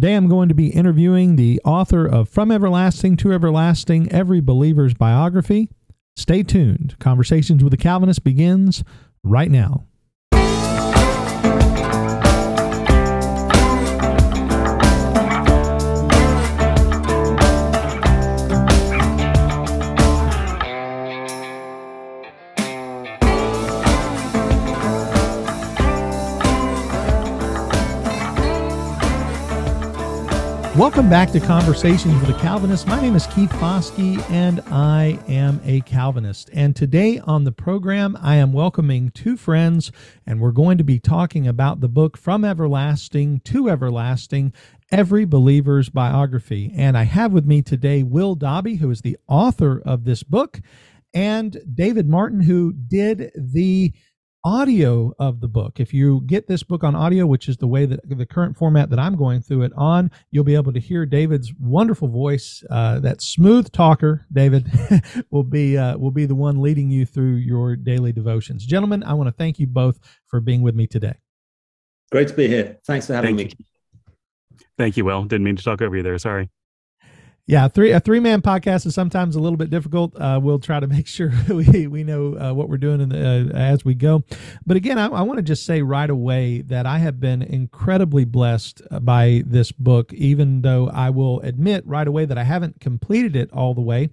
Today I'm going to be interviewing the author of From Everlasting to Everlasting Every Believer's Biography. Stay tuned. Conversations with the Calvinist begins right now. Welcome back to Conversations with a Calvinist. My name is Keith Foskey, and I am a Calvinist. And today on the program, I am welcoming two friends, and we're going to be talking about the book From Everlasting to Everlasting Every Believer's Biography. And I have with me today Will Dobby, who is the author of this book, and David Martin, who did the audio of the book. If you get this book on audio, which is the way that the current format that I'm going through it on, you'll be able to hear David's wonderful voice. Uh, that smooth talker, David, will be uh, will be the one leading you through your daily devotions. Gentlemen, I want to thank you both for being with me today. Great to be here. Thanks for having thank me. You. Thank you, Will. Didn't mean to talk over you there. Sorry yeah, three a three man podcast is sometimes a little bit difficult. Uh, we'll try to make sure we we know uh, what we're doing the, uh, as we go. But again, I, I want to just say right away that I have been incredibly blessed by this book. Even though I will admit right away that I haven't completed it all the way,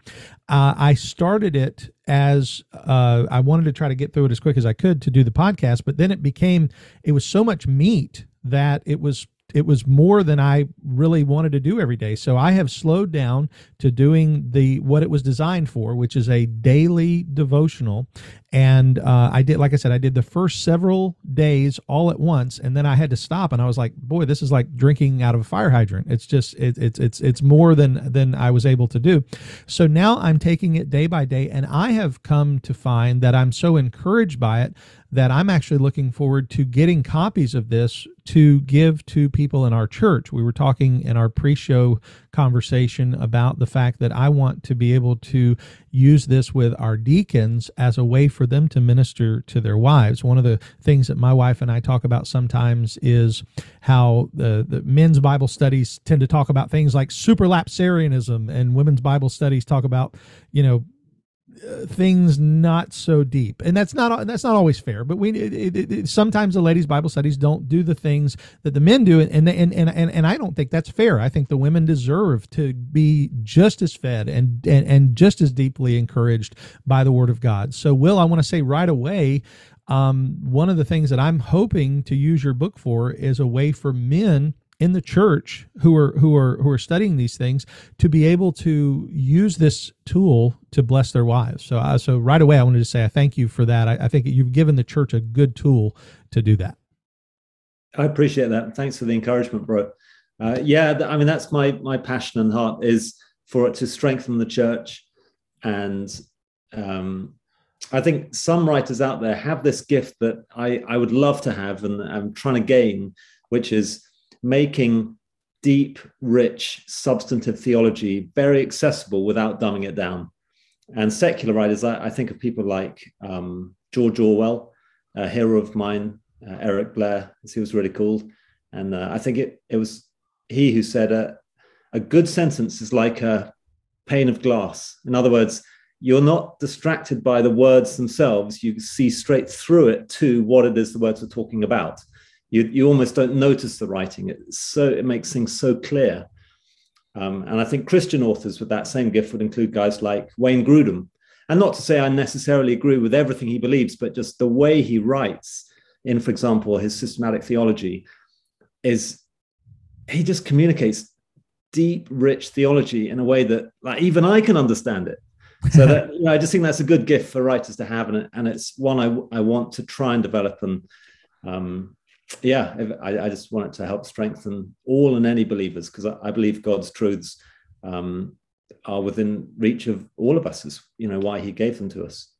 uh, I started it as uh, I wanted to try to get through it as quick as I could to do the podcast. But then it became it was so much meat that it was it was more than I really wanted to do every day. So I have slowed down to doing the what it was designed for, which is a daily devotional. And uh, I did, like I said, I did the first several days all at once, and then I had to stop. And I was like, "Boy, this is like drinking out of a fire hydrant. It's just it, it's it's it's more than than I was able to do." So now I'm taking it day by day, and I have come to find that I'm so encouraged by it that I'm actually looking forward to getting copies of this to give to people in our church. We were talking in our pre show conversation about the fact that I want to be able to use this with our deacons as a way for them to minister to their wives. One of the things that my wife and I talk about sometimes is how the, the men's Bible studies tend to talk about things like supralapsarianism, and women's Bible studies talk about, you know, things not so deep. And that's not that's not always fair but we it, it, it, sometimes the ladies bible studies don't do the things that the men do and and, and and and i don't think that's fair. I think the women deserve to be just as fed and and, and just as deeply encouraged by the word of god. So will i want to say right away um, one of the things that i'm hoping to use your book for is a way for men in the church who are who are who are studying these things to be able to use this tool to bless their wives. So, uh, so right away, I wanted to say I thank you for that. I, I think you've given the church a good tool to do that. I appreciate that. Thanks for the encouragement, bro. Uh, yeah, I mean that's my my passion and heart is for it to strengthen the church, and um, I think some writers out there have this gift that I I would love to have and I'm trying to gain, which is making deep, rich, substantive theology very accessible without dumbing it down. And secular writers, I, I think of people like um, George Orwell, a hero of mine, uh, Eric Blair, as he was really called. And uh, I think it, it was he who said uh, a good sentence is like a pane of glass. In other words, you're not distracted by the words themselves. You see straight through it to what it is the words are talking about you, you almost don't notice the writing. It's so it makes things so clear. Um, and I think Christian authors with that same gift would include guys like Wayne Grudem. And not to say I necessarily agree with everything he believes, but just the way he writes in, for example, his systematic theology is he just communicates deep, rich theology in a way that like even I can understand it. So that you know, I just think that's a good gift for writers to have, and, and it's one I, I want to try and develop and um, yeah, I, I, just wanted to help strengthen all and any believers because I, I, believe God's truths um, are within reach of all of us. Is you know why He gave them to us.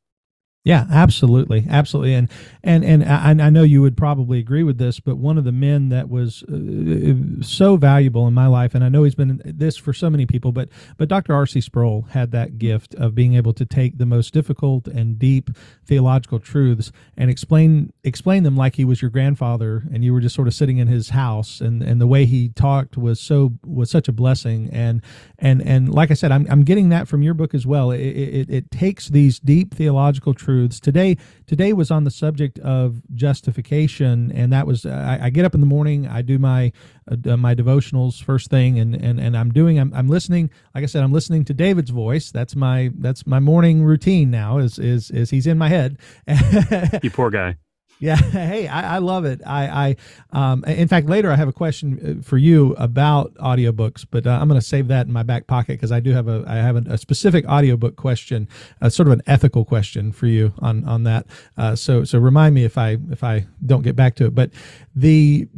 Yeah, absolutely, absolutely, and and and I, I, know you would probably agree with this, but one of the men that was uh, so valuable in my life, and I know he's been this for so many people, but but Dr. R.C. Sproul had that gift of being able to take the most difficult and deep theological truths and explain explain them like he was your grandfather, and you were just sort of sitting in his house, and and the way he talked was so was such a blessing, and and and like I said, I'm I'm getting that from your book as well. It it, it takes these deep theological truths truths. Today, today was on the subject of justification, and that was I, I get up in the morning, I do my uh, my devotionals first thing, and and and I'm doing I'm, I'm listening. Like I said, I'm listening to David's voice. That's my that's my morning routine now. Is is is he's in my head. you poor guy. Yeah. Hey, I, I, love it. I, I, um, in fact, later I have a question uh, for you about audiobooks, but uh, I'm going to save that in my back pocket because I do have a, I have a, a, specific audiobook question, uh, sort of an ethical question for you on, on that. Uh, so, so remind me if I, if I don't get back to it, but the,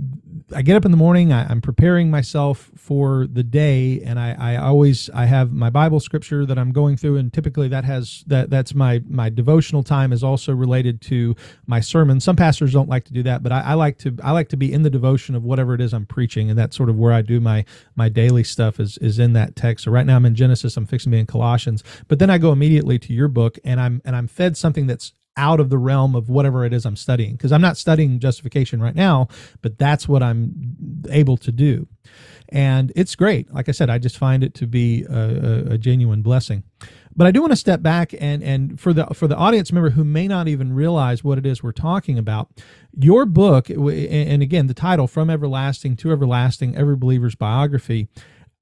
I get up in the morning. I, am preparing myself for the day, and I, I, always I have my Bible scripture that I'm going through, and typically that has that that's my my devotional time is also related to my sermon. Some pastors don't like to do that, but I, I like to I like to be in the devotion of whatever it is I'm preaching, and that's sort of where I do my my daily stuff is is in that text. So right now I'm in Genesis. I'm fixing be in Colossians, but then I go immediately to your book, and I'm and I'm fed something that's out of the realm of whatever it is I'm studying because I'm not studying justification right now, but that's what I'm able to do. And it's great. Like I said, I just find it to be a, a, a genuine blessing. But I do want to step back and and for the for the audience member who may not even realize what it is we're talking about, your book and again the title from everlasting to everlasting, every believer's biography.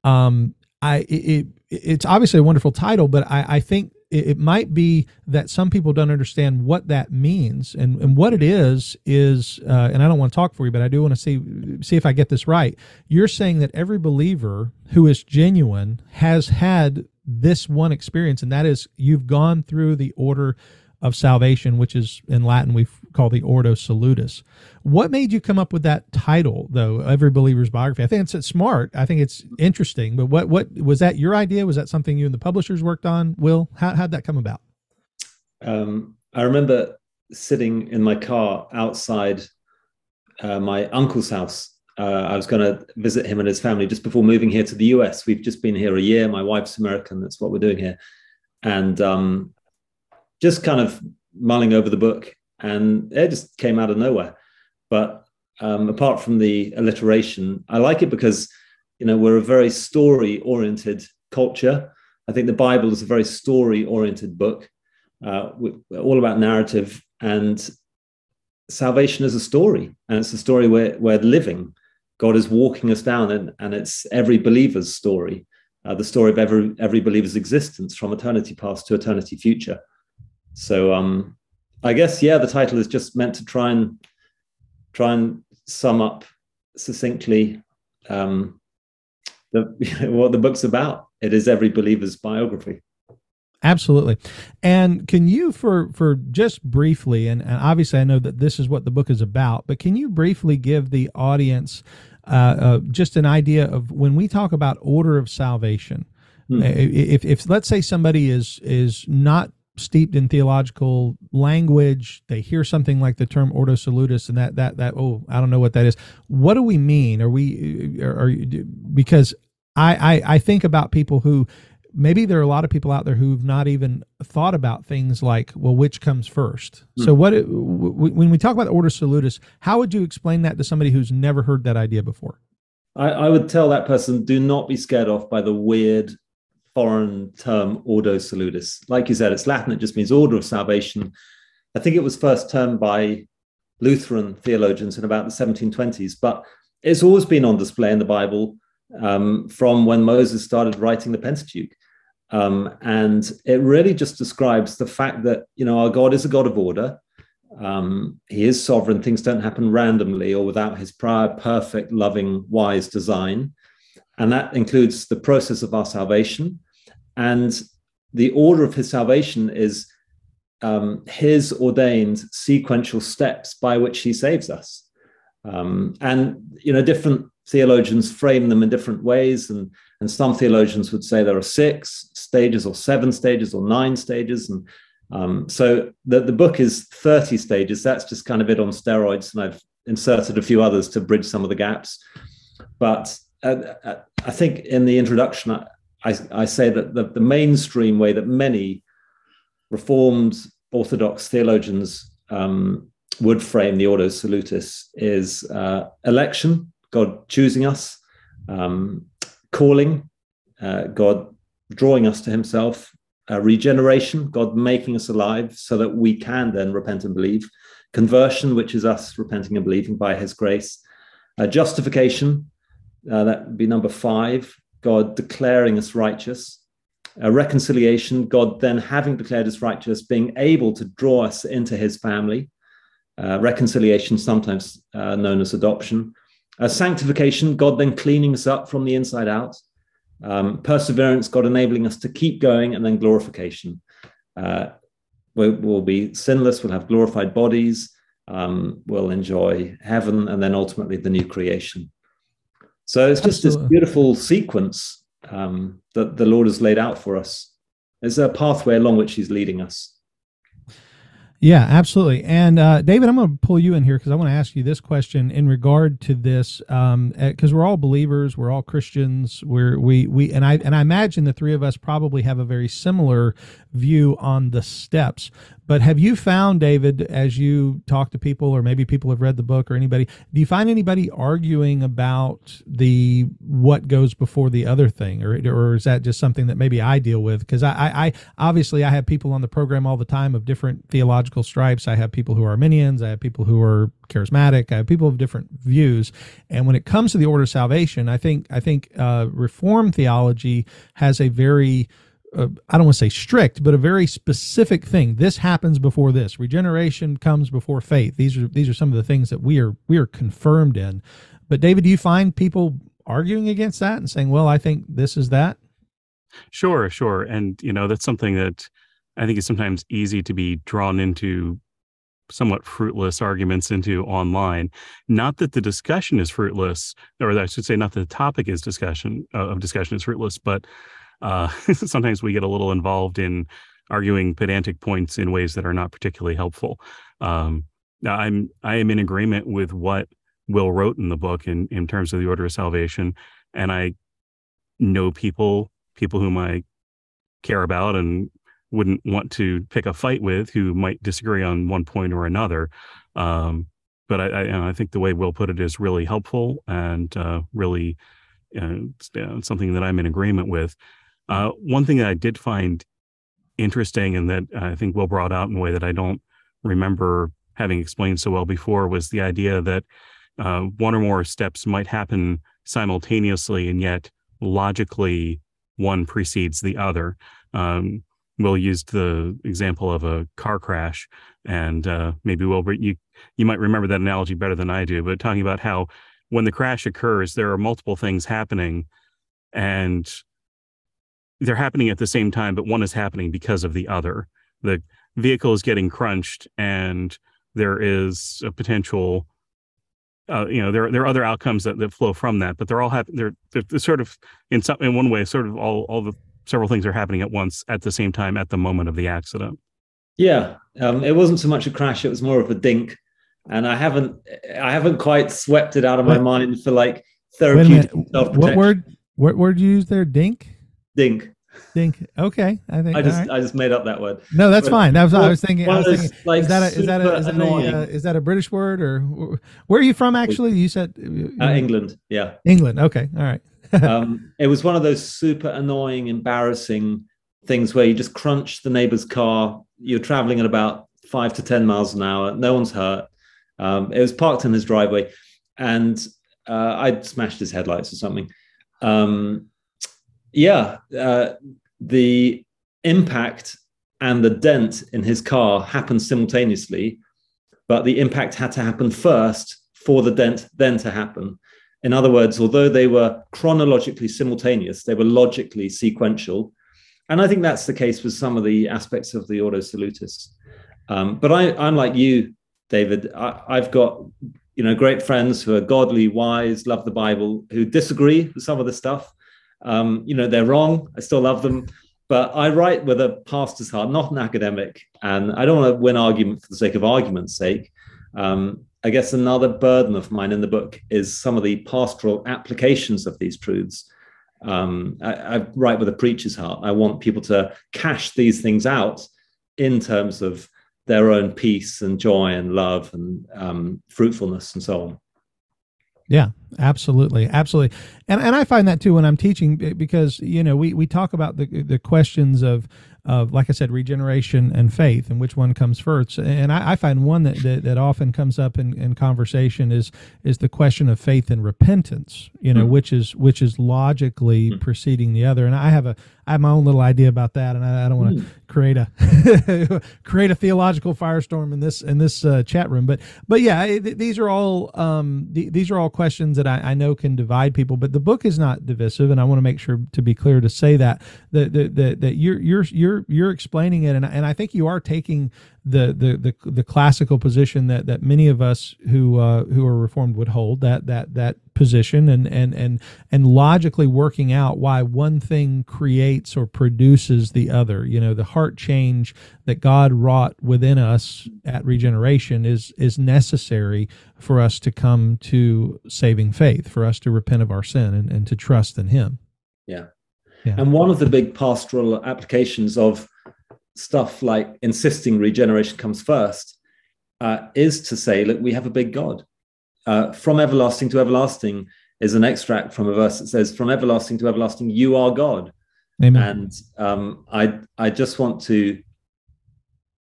Um, I it, it's obviously a wonderful title, but I, I think it, might be that some people don't understand what that means and, and what it is is uh, and i don't want to talk for you but i do want to see see if i get this right you're saying that every believer who is genuine has had this one experience and that is you've gone through the order of salvation, which is in Latin we call the Ordo Salutis. What made you come up with that title, though? Every believer's biography. I think it's smart. I think it's interesting. But what what was that your idea? Was that something you and the publishers worked on? Will how how'd that come about? Um, I remember sitting in my car outside uh, my uncle's house. Uh, I was going to visit him and his family just before moving here to the US. We've just been here a year. My wife's American. That's what we're doing here. And um, just kind of mulling over the book, and it just came out of nowhere. But um, apart from the alliteration, I like it because you know we're a very story-oriented culture. I think the Bible is a very story-oriented book, uh, all about narrative, and salvation is a story, and it's a story where we're living. God is walking us down, and, and it's every believer's story, uh, the story of every every believer's existence from eternity past to eternity future. So um, I guess yeah, the title is just meant to try and try and sum up succinctly um, the, what the book's about. It is every believer's biography. Absolutely. And can you, for for just briefly, and, and, obviously I know that this is what the book is about, but can you briefly give the audience uh, uh, just an idea of when we talk about order of salvation? Hmm. If, if let's say somebody is is not steeped in theological language they hear something like the term ordo salutis and that that that oh i don't know what that is what do we mean are we are, are because I, I i think about people who maybe there are a lot of people out there who've not even thought about things like well which comes first mm. so what when we talk about ordo salutis how would you explain that to somebody who's never heard that idea before I, I would tell that person do not be scared off by the weird foreign term ordo salutis. Like you said, it's Latin, it just means order of salvation. I think it was first termed by Lutheran theologians in about the 1720s, but it's always been on display in the Bible um, from when Moses started writing the Pentateuch. Um, and it really just describes the fact that, you know, our God is a God of order. Um, he is sovereign. Things don't happen randomly or without his prior perfect, loving, wise design. And that includes the process of our salvation, and the order of his salvation is um, his ordained sequential steps by which he saves us. Um, and you know, different theologians frame them in different ways, and and some theologians would say there are six stages, or seven stages, or nine stages, and Um, so the, the book is 30 stages. That's just kind of it on steroids. And I've inserted a few others to bridge some of the gaps. But uh, uh I think in the introduction, I, I, I say that the, the, mainstream way that many Reformed Orthodox theologians um, would frame the Ordo Salutis is uh, election, God choosing us, um, calling, uh, God drawing us to Himself, regeneration, God making us alive so that we can then repent and believe, conversion, which is us repenting and believing by His grace, uh, justification, that would be number five, God declaring us righteous, reconciliation, God then having declared us righteous, being able to draw us into His family, uh, reconciliation, sometimes uh, known as adoption. Uh, sanctification, God then cleaning us up from the inside out. Um, perseverance, God enabling us to keep going, and then glorification. Uh, we'll, we'll, be sinless, we'll have glorified bodies, um, we'll enjoy heaven, and then ultimately the new creation. So it's just Absolutely. this beautiful sequence um, that the Lord has laid out for us. It's a pathway along which He's leading us. Yeah, absolutely. And uh, David, I'm going to pull you in here because I want to ask you this question in regard to this, because um, eh, we're all believers, we're all Christians. We're we we and I and I imagine the three of us probably have a very similar view on the steps. But have you found, David, as you talk to people, or maybe people have read the book, or anybody, do you find anybody arguing about the what goes before the other thing, or or is that just something that maybe I deal with? Because I, I, I obviously I have people on the program all the time of different theological stripes. I have people who are Arminians, I have people who are charismatic, I have people of different views. And when it comes to the order of salvation, I think I think uh, Reformed theology has a very uh, I don't want to say strict, but a very specific thing. This happens before this. Regeneration comes before faith. These are these are some of the things that we are we are confirmed in. But David, do you find people arguing against that and saying, "Well, I think this is that"? Sure, sure, and you know that's something that I think is sometimes easy to be drawn into somewhat fruitless arguments into online. Not that the discussion is fruitless, or I should say, not that the topic is discussion uh, of discussion is fruitless, but uh, sometimes we get a little involved in arguing pedantic points in ways that are not particularly helpful. Um, I'm I am in agreement with what Will wrote in the book in in terms of the order of salvation, and I know people people whom I care about and wouldn't want to pick a fight with who might disagree on one point or another. Um, but I, I, I, think the way Will put it is really helpful and uh, really uh, something that I'm in agreement with. Uh, one thing that I did find interesting and that I think Will brought out in a way that I don't remember having explained so well before was the idea that uh, one or more steps might happen simultaneously and yet logically one precedes the other. Um, Will used the example of a car crash, and uh, maybe Will, you you might remember that analogy better than I do. But talking about how when the crash occurs, there are multiple things happening, and they're happening at the same time, but one is happening because of the other. The vehicle is getting crunched, and there is a potential. Uh, you know, there there are other outcomes that, that flow from that, but they're all happening. They're, they're, they're sort of in some in one way, sort of all all the several things are happening at once at the same time at the moment of the accident. Yeah, um, it wasn't so much a crash; it was more of a dink, and I haven't I haven't quite swept it out of my mind for like therapeutic self What word? What word did you use there? Dink. Dink. Dink. Okay, I think I just right. I just made up that word. No, that's but, fine. That was well, I was thinking. I was thinking like, is that a, is that a, is that a, uh, is that a British word or where are you from? Actually, you said uh, England. Yeah, England. Okay, all right. um, it was one of those super annoying, embarrassing things where you just crunch the neighbor's car. You're traveling at about five to ten miles an hour. No one's hurt. Um, it was parked in his driveway, and uh, I'd smashed his headlights or something. Um, yeah, uh, the impact and the dent in his car happened simultaneously, but the impact had to happen first for the dent then to happen. In other words, although they were chronologically simultaneous, they were logically sequential. And I think that's the case with some of the aspects of the ordo Salutis. Um, but I, am like you, David. I, I've got you know great friends who are godly, wise, love the Bible, who disagree with some of the stuff. Um, you know, they're wrong. I still love them. but I write with a pastor's heart, not an academic, and I don't want to win argument for the sake of argument's sake. Um, I guess another burden of mine in the book is some of the pastoral applications of these truths. Um, I, I, write with a preacher's heart. I want people to cash these things out in terms of their own peace and joy and love and um, fruitfulness and so on. Yeah, absolutely, absolutely, and and I find that too when I'm teaching because you know we we talk about the the questions of of like I said, regeneration and faith, and which one comes first. And I, I find one that, that, that often comes up in, in conversation is is the question of faith and repentance. You know, mm. which is which is logically mm. preceding the other. And I have a I have my own little idea about that, and I, I don't want to mm. create a create a theological firestorm in this in this uh, chat room. But but yeah, th- these are all um, th- these are all questions that I, I, know can divide people. But the book is not divisive, and I want to make sure to be clear to say that that that, that, that you're you're you're you're explaining it, and and I think you are taking the the the, the classical position that that many of us who uh, who are reformed would hold that that that position and and and and logically working out why one thing creates or produces the other you know the heart change that God wrought within us at regeneration is is necessary for us to come to saving faith for us to repent of our sin and, and to trust in him yeah. yeah and one of the big pastoral applications of stuff like insisting regeneration comes first uh, is to say, look, we have a big God. Uh, from everlasting to everlasting is an extract from a verse that says, "From everlasting to everlasting, you are God." Amen. And um, I, I just want to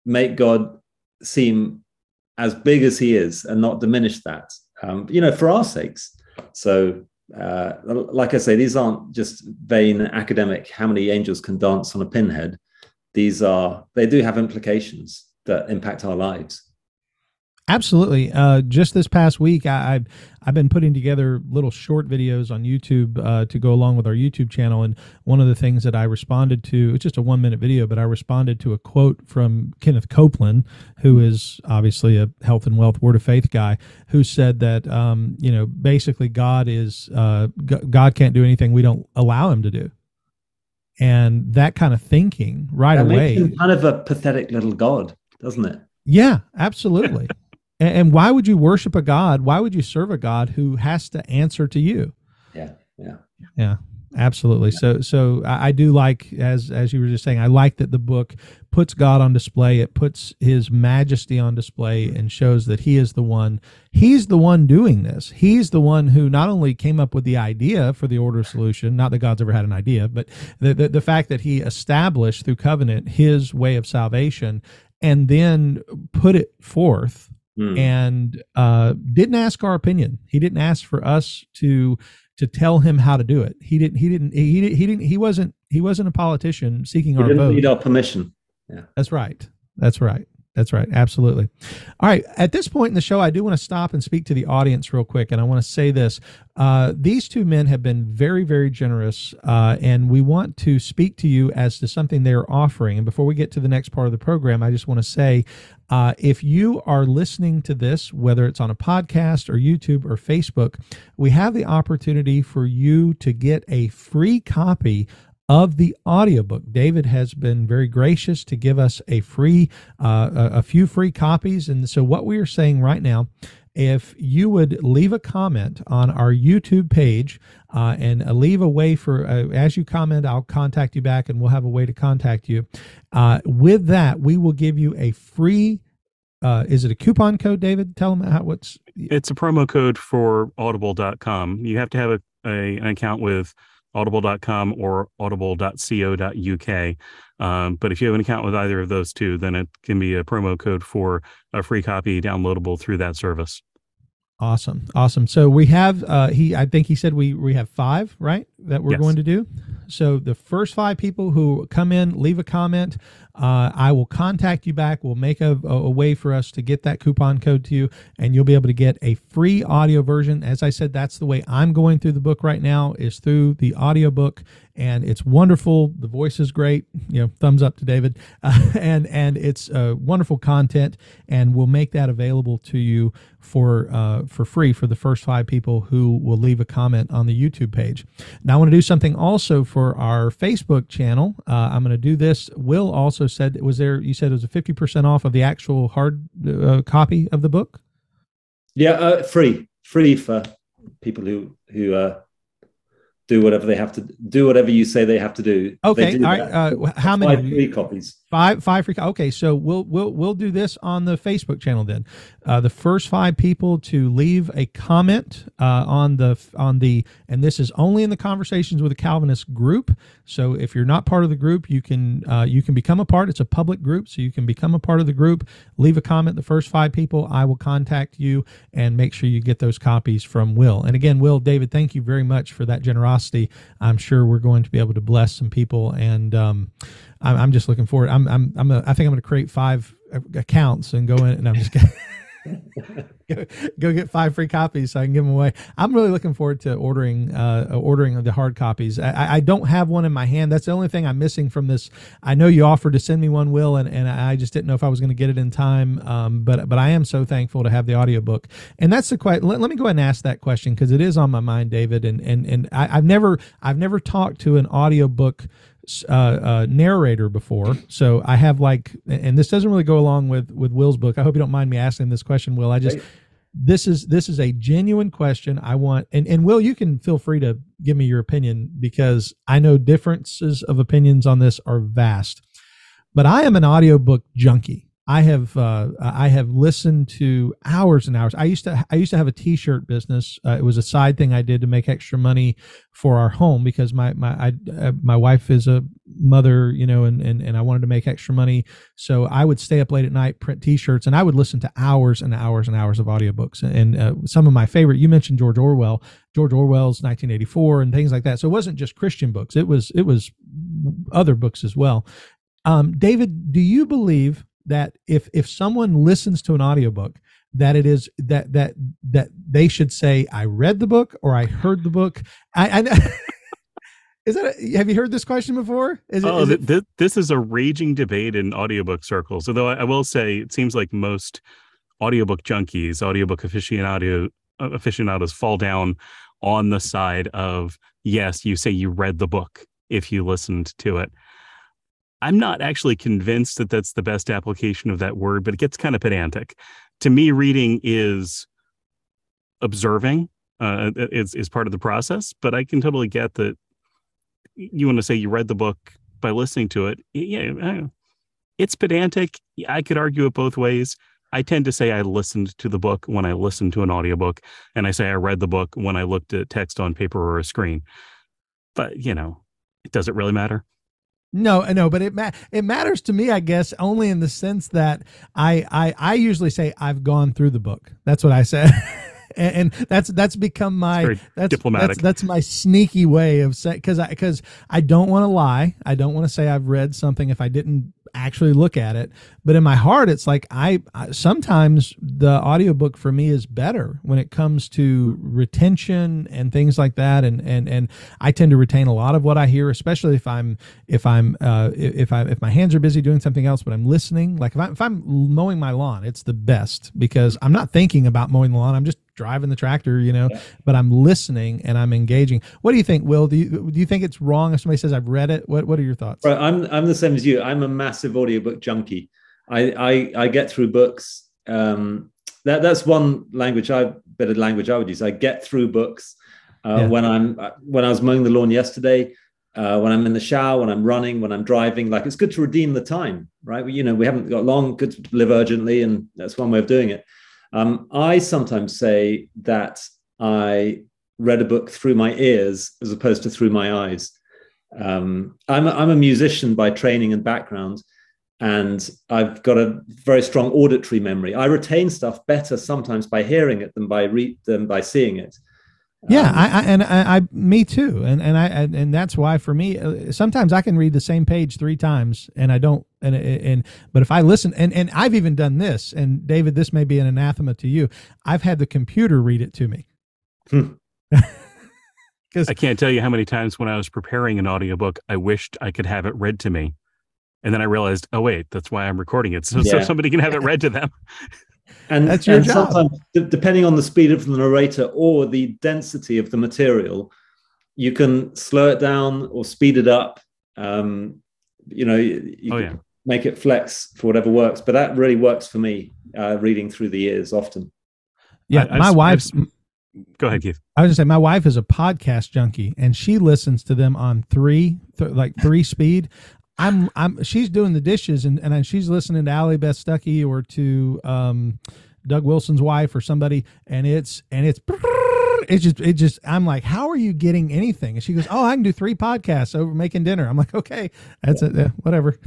make God seem as big as He is, and not diminish that. Um, you know, for our sakes. So, uh, like I say, these aren't just vain academic. How many angels can dance on a pinhead? these are they do have implications that impact our lives. Absolutely. Uh, just this past week, I, have I've been putting together little short videos on YouTube uh, to go along with our YouTube channel, and one of the things that I responded to it's just a one minute video, but I responded to a quote from Kenneth Copeland, who is obviously a health and wealth word of faith guy, who said that um, you know basically God is uh, God can't do anything we don't allow Him to do. And that kind of thinking right that away kind of a pathetic little god doesn't it? Yeah absolutely and, and, why would you worship a god why would you serve a god who has to answer to you? Yeah yeah. Yeah absolutely. So so I, I do like as as you were just saying i like that the book puts god on display. It puts his majesty on display and shows that he is the one he's the one doing this. He's the one who not only came up with the idea for the ordo salutis not that god's ever had an idea but the, the, the fact that he established through covenant his way of salvation and then put it forth mm. and uh, didn't ask our opinion he didn't ask for us to to tell him how to do it. He didn't. He didn't. He didn't. He didn't. He wasn't. He wasn't a politician seeking he our vote. Need our permission. Yeah, that's right. That's right. That's right. Absolutely. All right. At this point in the show, I do want to stop and speak to the audience real quick. And I want to say this uh, these two men have been very, very generous. Uh, and we want to speak to you as to something they're offering. And before we get to the next part of the program, I just want to say uh, if you are listening to this, whether it's on a podcast or YouTube or Facebook, we have the opportunity for you to get a free copy of the audiobook. David has been very gracious to give us a free, uh, a, a few free copies. And so, what we are saying right now, if you would leave a comment on our YouTube page uh, and leave a way for, uh, as you comment, I'll contact you back and we'll have a way to contact you. Uh, with that, we will give you a free. Uh, is it a coupon code, David? Tell them how what's. It's a promo code for audible.com. You have to have a, a an account with audible.com or audible.co.uk. Um, but if you have an account with either of those two, then it can be a promo code for a free copy downloadable through that service. Awesome, awesome. So we have uh, he. I think he said we we have five right that we're yes. going to do. So the first five people who come in, leave a comment, uh, I will contact you back. We'll make a, a, way for us to get that coupon code to you, and you'll be able to get a free audio version. As I said, that's the way I'm going through the book right now is through the audio book and it's wonderful. The voice is great. You know, thumbs up to David, uh, and and it's uh, wonderful content, and we'll make that available to you for uh, for free for the first five people who will leave a comment on the YouTube page. Now, I want to do something also for our Facebook channel. Uh, I'm going to do this. Will also said, was there? You said it was a fifty percent off of the actual hard uh, copy of the book. Yeah, uh, free, free for people who who do whatever they have to do whatever you say they have to do okay do all right uh, how many free copies five five free okay so we'll we'll we'll do this on the facebook channel then. Uh, the first five people to leave a comment uh, on the on the and this is only in the conversations with the calvinist group. So if you're not part of the group you can uh, you can become a part. It's a public group so you can become a part of the group. Leave a comment. The first five people i will contact you and make sure you get those copies from will. And again will david thank you very much for that generosity. I'm sure we're going to be able to bless some people and um, I'm, I'm, just looking forward i'm i'm, I'm a, i think i'm going to create five accounts and go in and i'm just going go, go, get five free copies so I can give them away. I'm really looking forward to ordering uh, ordering the hard copies. I, I don't have one in my hand. That's the only thing I'm missing from this. I know you offered to send me one, Will, and, and I just didn't know if I was going to get it in time. Um, but but I am so thankful to have the audiobook. And that's the question. Let, let me go ahead and ask that question because it is on my mind, David. And and and I, I've never I've never talked to an audiobook uh, uh, narrator before, so I have like, and this doesn't really go along with with Will's book. I hope you don't mind me asking this question, Will. I just this is this is a genuine question. I want, and and Will, you can feel free to give me your opinion because I know differences of opinions on this are vast. But I am an audiobook junkie. I have uh, I have listened to hours and hours. I used to I used to have a T-shirt business. Uh, it was a side thing I did to make extra money for our home because my my I, uh, my wife is a mother, you know, and, and and I wanted to make extra money. So I would stay up late at night, print T-shirts, and I would listen to hours and hours and hours of audiobooks. And uh, some of my favorite. You mentioned George Orwell, George Orwell's 1984, and things like that. So it wasn't just Christian books. It was it was other books as well. Um, David, do you believe that if if someone listens to an audiobook that it is that that that they should say i read the book or i heard the book. I, I is that a, have you heard this question before? Is oh, it, th- this is a raging debate in audiobook circles although I, I, will say it seems like most audiobook junkies audiobook aficionado uh, aficionados fall down on the side of yes you say you read the book if you listened to it I'm not actually convinced that that's the best application of that word, but it gets kind of pedantic. To me, reading is observing uh, is is part of the process, but I can totally get that you want to say you read the book by listening to it. Yeah, it's pedantic. I could argue it both ways. I tend to say I listened to the book when I listened to an audiobook, and I say I read the book when I looked at text on paper or a screen. But you know, it does it really matter? No, no, but it ma- it matters to me, I guess, only in the sense that I I I usually say I've gone through the book. That's what I say. and, and, that's that's become my that's diplomatic. That's, that's, my sneaky way of saying because I because I don't want to lie. I don't want to say I've read something if I didn't actually look at it but in my heart it's like I, I, sometimes the audiobook for me is better when it comes to retention and things like that. And and and I tend to retain a lot of what I hear especially if I'm if I'm uh, if I if my hands are busy doing something else but I'm listening. Like if, I, if I'm mowing my lawn it's the best because I'm not thinking about mowing the lawn. I'm just driving the tractor, you know, yeah. but I'm listening and I'm engaging. What do you think, Will? Do you do you think it's wrong if somebody says I've read it? What what are your thoughts? Right, I'm I'm the same as you. I'm a massive audiobook junkie. I I, I get through books. Um, that that's one language I bit of language I would use. I get through books uh, yeah. when I'm when I was mowing the lawn yesterday. Uh, when I'm in the shower, when I'm running, when I'm driving, like it's good to redeem the time, right? We, you know, we haven't got long, good to live urgently, and that's one way of doing it. Um, I sometimes say that I read a book through my ears as opposed to through my eyes. Um, I'm, a, I'm a musician by training and background, and I've got a very strong auditory memory. I retain stuff better sometimes by hearing it than by re- than by seeing it. Yeah, Um, I, I and I, I, me too, and and I and, and that's why for me, uh, sometimes I can read the same page three times, and I don't, and and but if I listen, and and I've even done this, and David, this may be an anathema to you. I've had the computer read it to me. Hmm. Because I can't tell you how many times when I was preparing an audiobook, I wished I could have it read to me. And then I realized, oh, wait, that's why I'm recording it. So, so somebody can have it read to them. and That's your and job. sometimes d- depending on the speed of the narrator or the density of the material you can slow it down or speed it up um, you know you, you Oh, can yeah. make it flex for whatever works but that really works for me uh, reading through the years often yeah, I- I've my s- I've Go ahead, Keith. I was gonna say my wife is a podcast junkie, and she listens to them on three, th- like three speed. I'm, I'm. She's doing the dishes, and and she's listening to Allie Beth Stuckey or to um, Doug Wilson's wife or somebody, and it's and it's. It's just, it just. I'm like, how are you getting anything? And she goes, "Oh, I can do three podcasts over making dinner." I'm like, okay, that's it, yeah, whatever.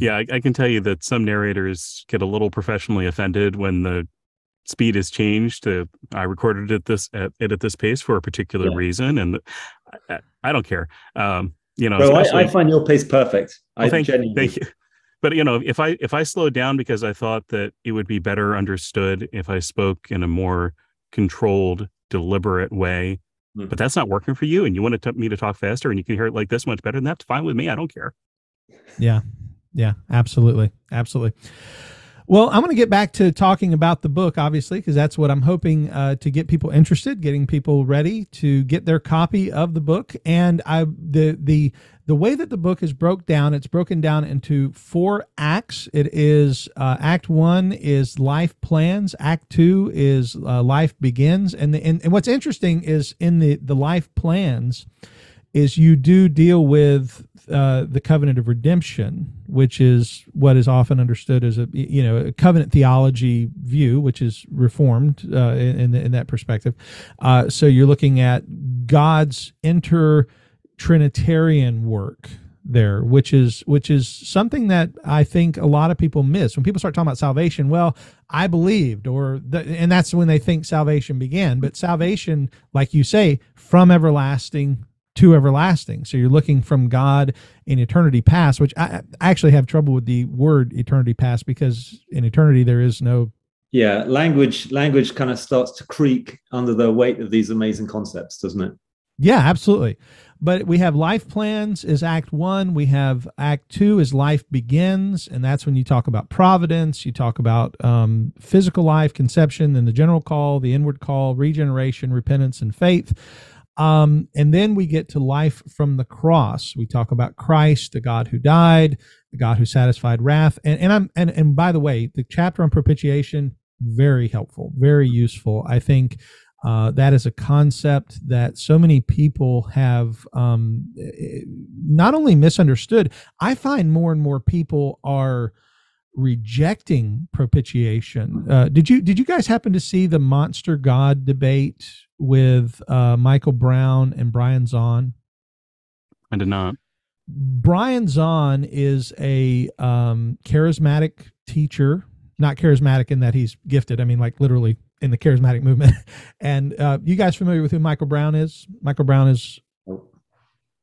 Yeah, I, I can tell you that some narrators get a little professionally offended when the speed is changed. To I recorded it this at, it at this pace for a particular Yeah. reason, and I, I don't care. Um, you know, well I, I find your pace perfect Well, i thank, genuinely thank you. But you know, if I if I slowed down because I thought that it would be better understood if I spoke in a more controlled, deliberate way, Mhm. but that's not working for you, and you want to me to talk faster, and you can hear it like this much better, then that's fine with me. I don't care. Yeah. Yeah, absolutely. Absolutely. Well, I'm going to get back to talking about the book, obviously, because that's what I'm hoping uh, to get people interested, getting people ready to get their copy of the book. And I, the the the way that the book is broke down, it's broken down into four acts. It is uh, Act One is life plans. Act Two is uh, life begins. And, the, and and what's interesting is in the the life plans is you do deal with uh, the covenant of redemption, which is what is often understood as a you know a covenant theology view, which is reformed uh, in in that perspective. Uh, so you're looking at God's inter Trinitarian work there, which is which is something that I think a lot of people miss when people start talking about salvation. Well, I believed, or the, and that's when they think salvation began. But salvation, like you say, from everlasting to everlasting. So you're looking from God in eternity past, which I, I actually have trouble with the word eternity past because in eternity there is no. yeah language language kind of starts to creak under the weight of these amazing concepts doesn't it Yeah, absolutely. But we have life plans is act one. We have act two is life begins. And that's when you talk about providence, you talk about um, physical life, conception, and the general call, the inward call, regeneration, repentance, and faith. Um, and then we get to life from the cross. We talk about Christ, the God who died, the God who satisfied wrath. And, and I'm and, and by the way, the chapter on propitiation, very helpful, very useful. I think uh, that is a concept that so many people have um, eh, not only misunderstood. I find more and more people are rejecting propitiation. Uh, did you did you guys happen to see the monster god debate with uh, Michael Brown and Brian Zahnd? I did not. Brian Zahnd is a um, charismatic teacher, not charismatic in that he's gifted. I mean, like literally in the charismatic movement. and uh, you guys familiar with who Michael Brown is? Michael Brown is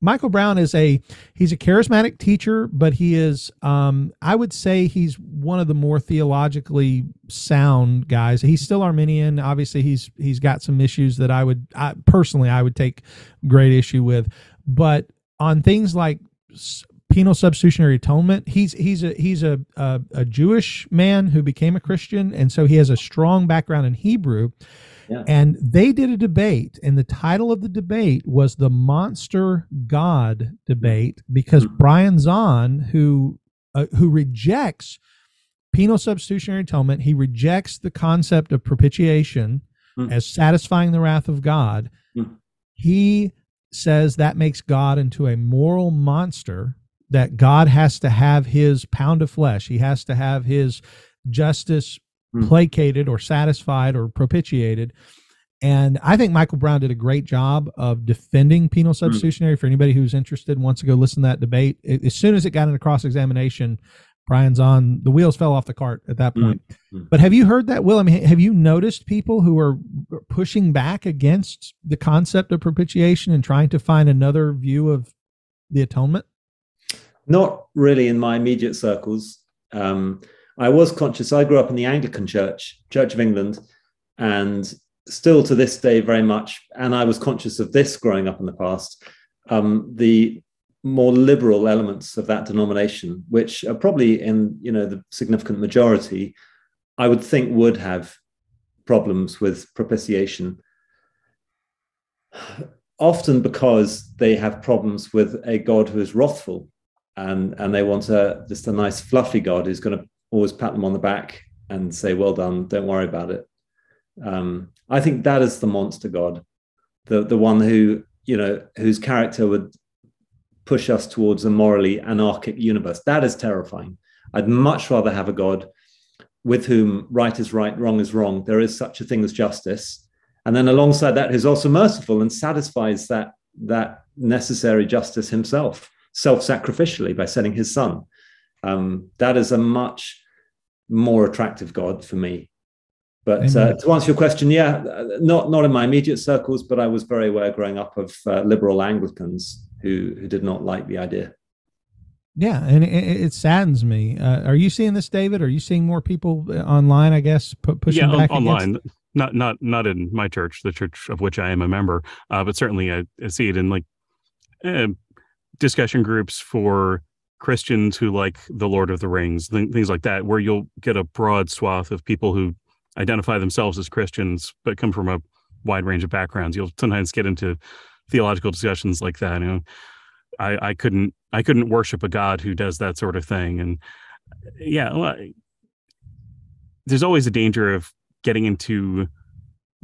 Michael Brown is a he's a charismatic teacher, but he is um, I would say he's one of the more theologically sound guys. He's still Arminian. Obviously, he's he's got some issues that I would I, personally I would take great issue with, but on things like penal substitutionary atonement, he's he's a he's a, a a Jewish man who became a Christian, and so he has a strong background in Hebrew. Yeah. And they did a debate, and the title of the debate was the Monster God Debate because Mhm. Brian Zahnd, who uh, who rejects penal substitutionary atonement, he rejects the concept of propitiation Mm. as satisfying the wrath of God. Mm. He says that makes God into a moral monster. That God has to have his pound of flesh. He has to have his justice Mm. placated or satisfied or propitiated. And I think Michael Brown did a great job of defending penal substitutionary. For anybody who's interested and wants to go listen to that debate, A- as soon as it got into cross examination, Brian's on the wheels fell off the cart at that point. Mm-hmm. But have you heard that, Will? I mean, have you noticed people who are pushing back against the concept of propitiation and trying to find another view of the atonement? Not really in my immediate circles. Um, I was conscious. I grew up in the Anglican Church, Church of England, and still to this day, very much. And I was conscious of this growing up in the past. Um, the more liberal elements of that denomination, which are probably in you know the significant majority, I would think would have problems with propitiation. Often because they have problems with a God who is wrathful, and and they want a just a nice fluffy God who's going to always pat them on the back and say, "Well done, don't worry about it." Um, I think that is the monster God, the the one who you know whose character would push us towards a morally anarchic universe. That is terrifying. I'd much rather have a God with whom right is right, wrong is wrong. There is such a thing as justice. And then alongside that, who's also merciful and satisfies that, that necessary justice himself, self sacrificially by sending his son. Um, that is a much more attractive God for me. But uh, to answer your question, yeah, not not in my immediate circles, but I was very aware growing up of uh, liberal Anglicans who who did not like the idea. Yeah, and it, it saddens me. Uh, are you seeing this, David? Are you seeing more people uh, online? I guess pu- pushing yeah, back online. Against? Not not not in my church, the church of which I am a member, uh, but certainly I, I, see it in like uh, discussion groups for Christians who like the Lord of the Rings, th- things like that, where you'll get a broad swath of people who identify themselves as Christians but come from a wide range of backgrounds. You'll sometimes get into theological discussions like that. You know, I, I couldn't I couldn't worship a God who does that sort of thing. And yeah, well, there's always a danger of getting into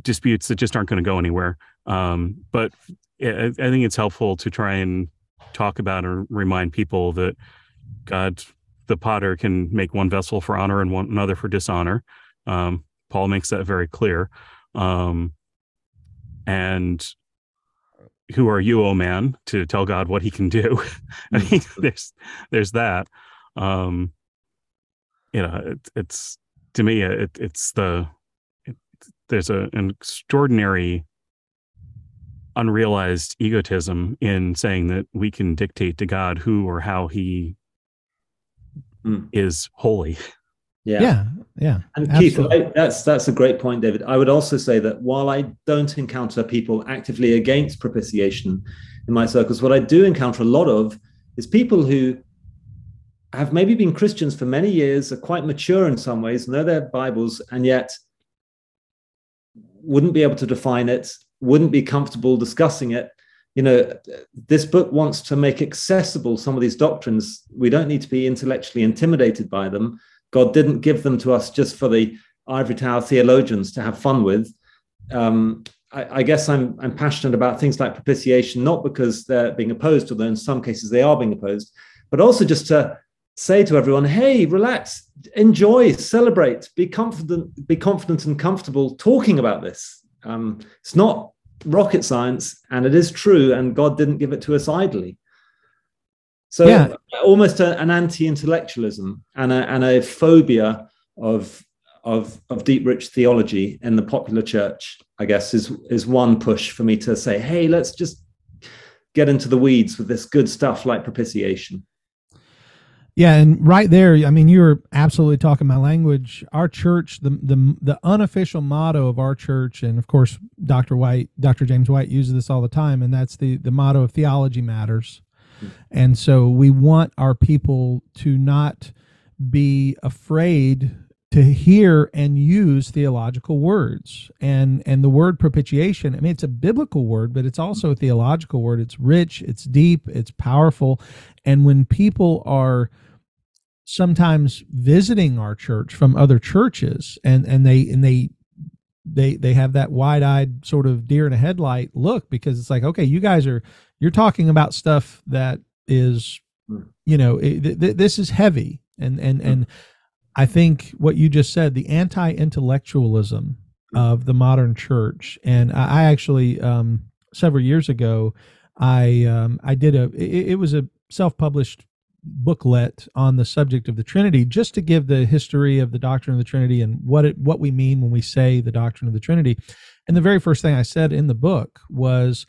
disputes that just aren't going to go anywhere. Um, but I, I think it's helpful to try and talk about or remind people that God, the potter, can make one vessel for honor and one another for dishonor. Um, Paul makes that very clear. Um, and who are you, oh man, to tell God what he can do? I mean, mm. there's there's that. Um, you know, it, it's to me, it, it's the it, there's a, an extraordinary unrealized egotism in saying that we can dictate to God who or how he mm. is holy. Yeah, yeah, yeah. And Keith, I, that's that's a great point, David. I would also say that while I don't encounter people actively against propitiation in my circles, what I do encounter a lot of is people who have maybe been Christians for many years, are quite mature in some ways, know their Bibles, and yet wouldn't be able to define it, wouldn't be comfortable discussing it. You know, this book wants to make accessible some of these doctrines. We don't need to be intellectually intimidated by them God didn't give them to us just for the ivory tower theologians to have fun with. Um, I, I, guess I'm, I'm passionate about things like propitiation, not because they're being opposed, although in some cases they are being opposed, but also just to say to everyone, hey, relax, enjoy, celebrate, be confident, be confident and comfortable talking about this. Um, it's not rocket science, and it is true, and God didn't give it to us idly. So yeah. almost a, an anti-intellectualism and a, and a phobia of, of, of deep, rich theology in the popular church, I guess, is, is one push for me to say, hey, let's just get into the weeds with this good stuff like propitiation. Yeah, and right there, I mean, you were absolutely talking my language. Our church, the the the unofficial motto of our church, and of course, Dr. White, Dr. James White uses this all the time, and that's the the motto of theology matters. Hmm. And so we want our people to not be afraid to hear and use theological words and and the word propitiation i mean it's a biblical word but it's also a theological word it's rich it's deep it's powerful and when people are sometimes visiting our church from other churches and and they and they they they have that wide-eyed sort of deer in a headlight look because it's like okay you guys are you're talking about stuff that is hmm. you know it, th- this is heavy and and mm. and i think what you just said the anti-intellectualism mm. of the modern church and i, I actually um, several years ago i um, i did a it, it was a self-published booklet on the subject of the Trinity, just to give the history of the doctrine of the Trinity and what it what we mean when we say the doctrine of the Trinity. And the very first thing I said in the book was,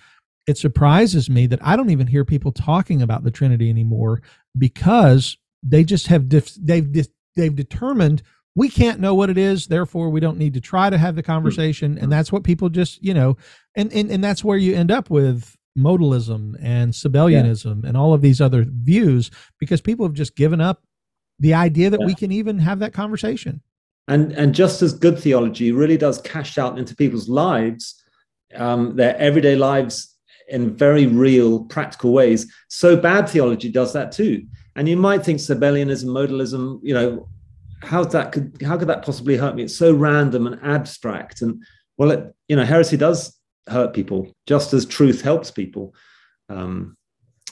it surprises me that I don't even hear people talking about the Trinity anymore because they just have they've they've determined we can't know what it is therefore we don't need to try to have the hmm. conversation. And hmm. that's what people just you know and and, and that's where you end up with modalism and Sabellianism yeah. and all of these other views because people have just given up the idea that yeah. we can even have that conversation. And and just as good theology really does cash out into people's lives, um, their everyday lives in very real, practical ways. So bad theology does that too. And you might think Sabellianism, modalism, you know, how that could how could that possibly hurt me? It's so random and abstract. And well, it, you know, heresy does hurt people, just as truth helps people. Um,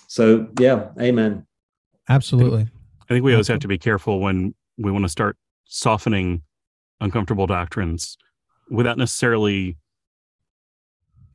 so yeah, amen. Absolutely. I think we always have to be careful when we want to start softening uncomfortable doctrines without necessarily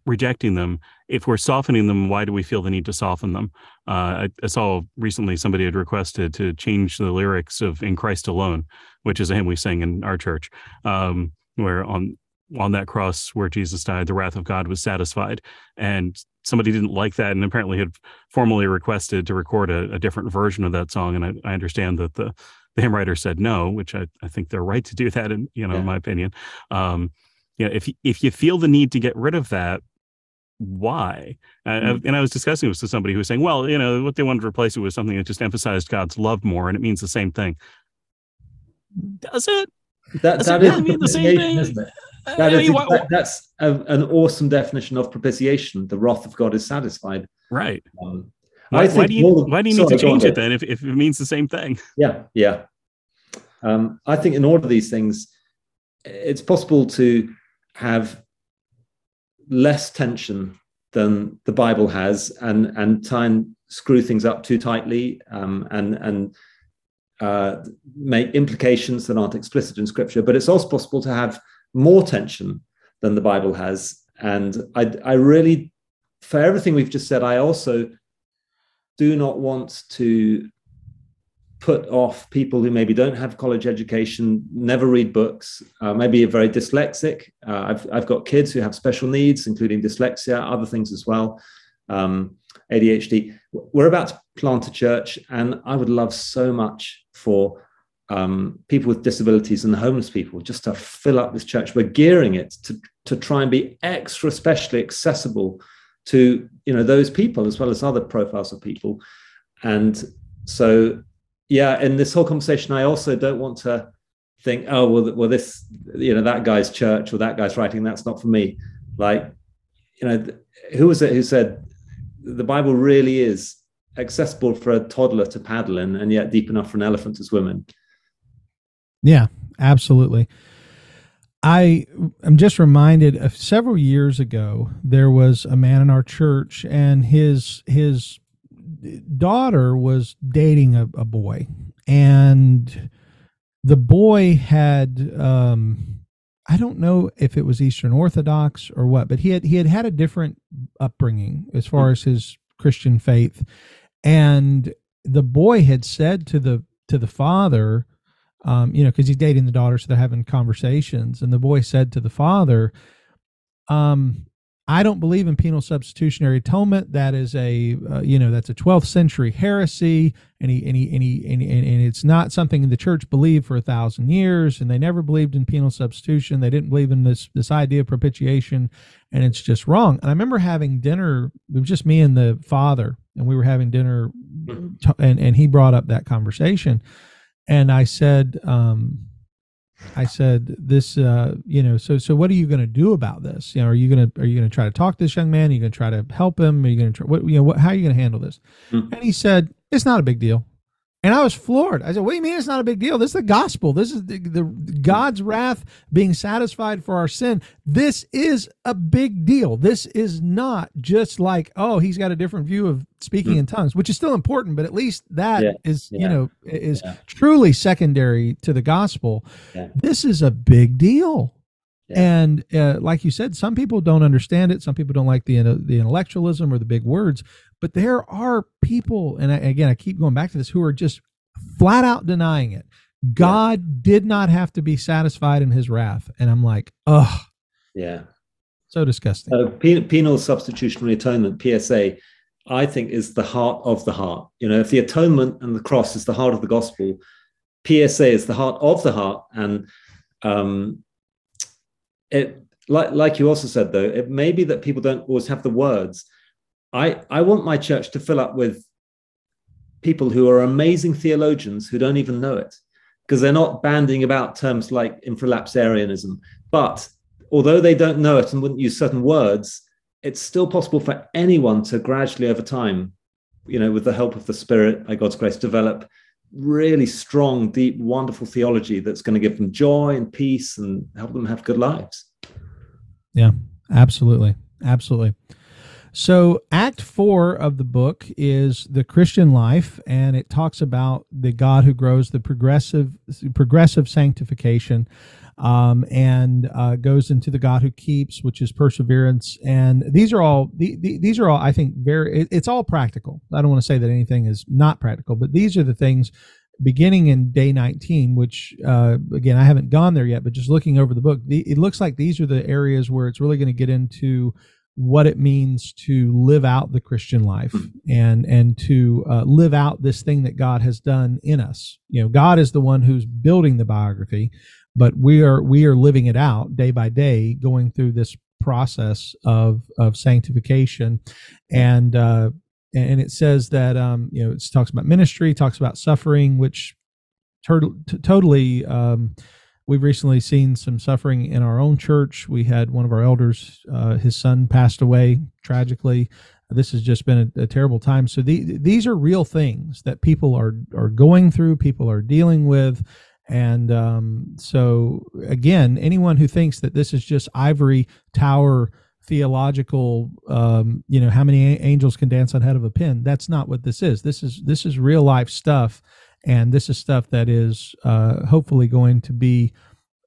rejecting them. If we're softening them, why do we feel the need to soften them? Uh, I, I, saw recently somebody had requested to change the lyrics of "In Christ Alone," which is a hymn we sing in our church, um, where on on that cross where Jesus died, the wrath of God was satisfied. And somebody didn't like that and apparently had formally requested to record a, a different version of that song. And I, I, understand that the, the hymn writer said no, which I, I think they're right to do that, in, you know, yeah. in my opinion. Um, you know, if, if you feel the need to get rid of that, why? Mm-hmm. and I was discussing this with somebody who was saying, well, you know, what they wanted to replace it with something that just emphasized God's love more, and it means the same thing. Does it? That, Does that it really mean the same thing? Isn't it? That is, that, that's a, an awesome definition of propitiation. The wrath of God is satisfied. Right. Um, why, why, do you, why do you need sorry, to change it then if, if it means the same thing? Yeah, yeah. Um, I think in all of these things, it's possible to have less tension than the Bible has, and and try and screw things up too tightly, um, and and uh, make implications that aren't explicit in Scripture. But it's also possible to have more tension than the Bible has. And I, I really, for everything we've just said, I also do not want to put off people who maybe don't have college education, never read books, uh, maybe are very dyslexic. Uh, I've, I've got kids who have special needs, including dyslexia, other things as well, um, ADHD. We're about to plant a church, and I would love so much for um, people with disabilities and homeless people just to fill up this church. We're gearing it to, to try and be extra specially accessible to you know those people as well as other profiles of people. And so, yeah, in this whole conversation, I also don't want to think, oh well, well this you know that guy's church or that guy's writing that's not for me. Like, you know, who was it who said the Bible really is accessible for a toddler to paddle in and yet deep enough for an elephant to swim in yeah, absolutely. I am just reminded of several years ago there was a man in our church and his his daughter was dating a, a boy and the boy had um I don't know if it was Eastern Orthodox or what, but he had he had had a different upbringing as far as his Christian faith, and the boy had said to the to the father, um, you know, because he's dating the daughter, so they're having conversations. And the boy said to the father, um, I don't believe in penal substitutionary atonement. That is a, uh, you know, that's a 12th century heresy, and he, and he, and he, and, and, it's not something the church believed for a thousand years, and they never believed in penal substitution. They didn't believe in this this idea of propitiation, and it's just wrong. And I remember having dinner. It was just me and the father, and we were having dinner, and and he brought up that conversation, and I said, um, I said this, uh, you know, so so what are you going to do about this? You know, are you going to are you going to try to talk to this young man? Are you going to try to help him? Are you going to try what you know? What, how are you going to handle this? Mm-hmm. And he said, it's not a big deal. And I was floored. I said, "What do you mean it's not a big deal? This is the gospel. This is the, the, God's wrath being satisfied for our sin. This is a big deal. This is not just like, oh, he's got a different view of speaking in tongues, which is still important, but at least that yeah. is, yeah. you know, is yeah. truly secondary to the gospel. This is a big deal. And uh, like you said, some people don't understand it. Some people don't like the the intellectualism or the big words. But there are people, and I, again, I keep going back to this, who are just flat out denying it. God yeah. did not have to be satisfied in his wrath. And I'm like, oh, yeah. So disgusting. Uh, penal substitutionary atonement, PSA, I think is the heart of the heart. You know, if the atonement and the cross is the heart of the gospel, PSA is the heart of the heart. And um, it, like, like you also said, though, it may be that people don't always have the words. I, I want my church to fill up with people who are amazing theologians who don't even know it because they're not banding about terms like infralapsarianism. But although they don't know it and wouldn't use certain words, it's still possible for anyone to gradually over time, you know, with the help of the Spirit, by God's grace, develop really strong, deep, wonderful theology that's going to give them joy and peace and help them have good lives. Yeah, absolutely. Absolutely. So, Act four of the book is the Christian life, and it talks about the God who grows, the progressive progressive sanctification, um, and uh, goes into the God who keeps, which is perseverance. And these are all the, the, these are all I think very. It, it's all practical. I don't want to say that anything is not practical, but these are the things beginning in day 19 which uh, again i haven't gone there yet but just looking over the book the, it looks like these are the areas where it's really going to get into what it means to live out the Christian life hmm. and and to uh, live out this thing that God has done in us. You know, God is the one who's building the biography, but we are we are living it out day by day, going through this process of of sanctification, and uh, and it says that um, you know it talks about ministry, talks about suffering, which tur- t- totally. Um, We've recently seen some suffering in our own church. We had one of our elders, uh, his son passed away tragically. This has just been a, a terrible time. So the, these are real things that people are are going through, people are dealing with, and um, so again, anyone who thinks that this is just ivory tower theological um, you know how many angels can dance on head of a pin that's not what this is this is this is real life stuff and this is stuff that is uh, hopefully going to be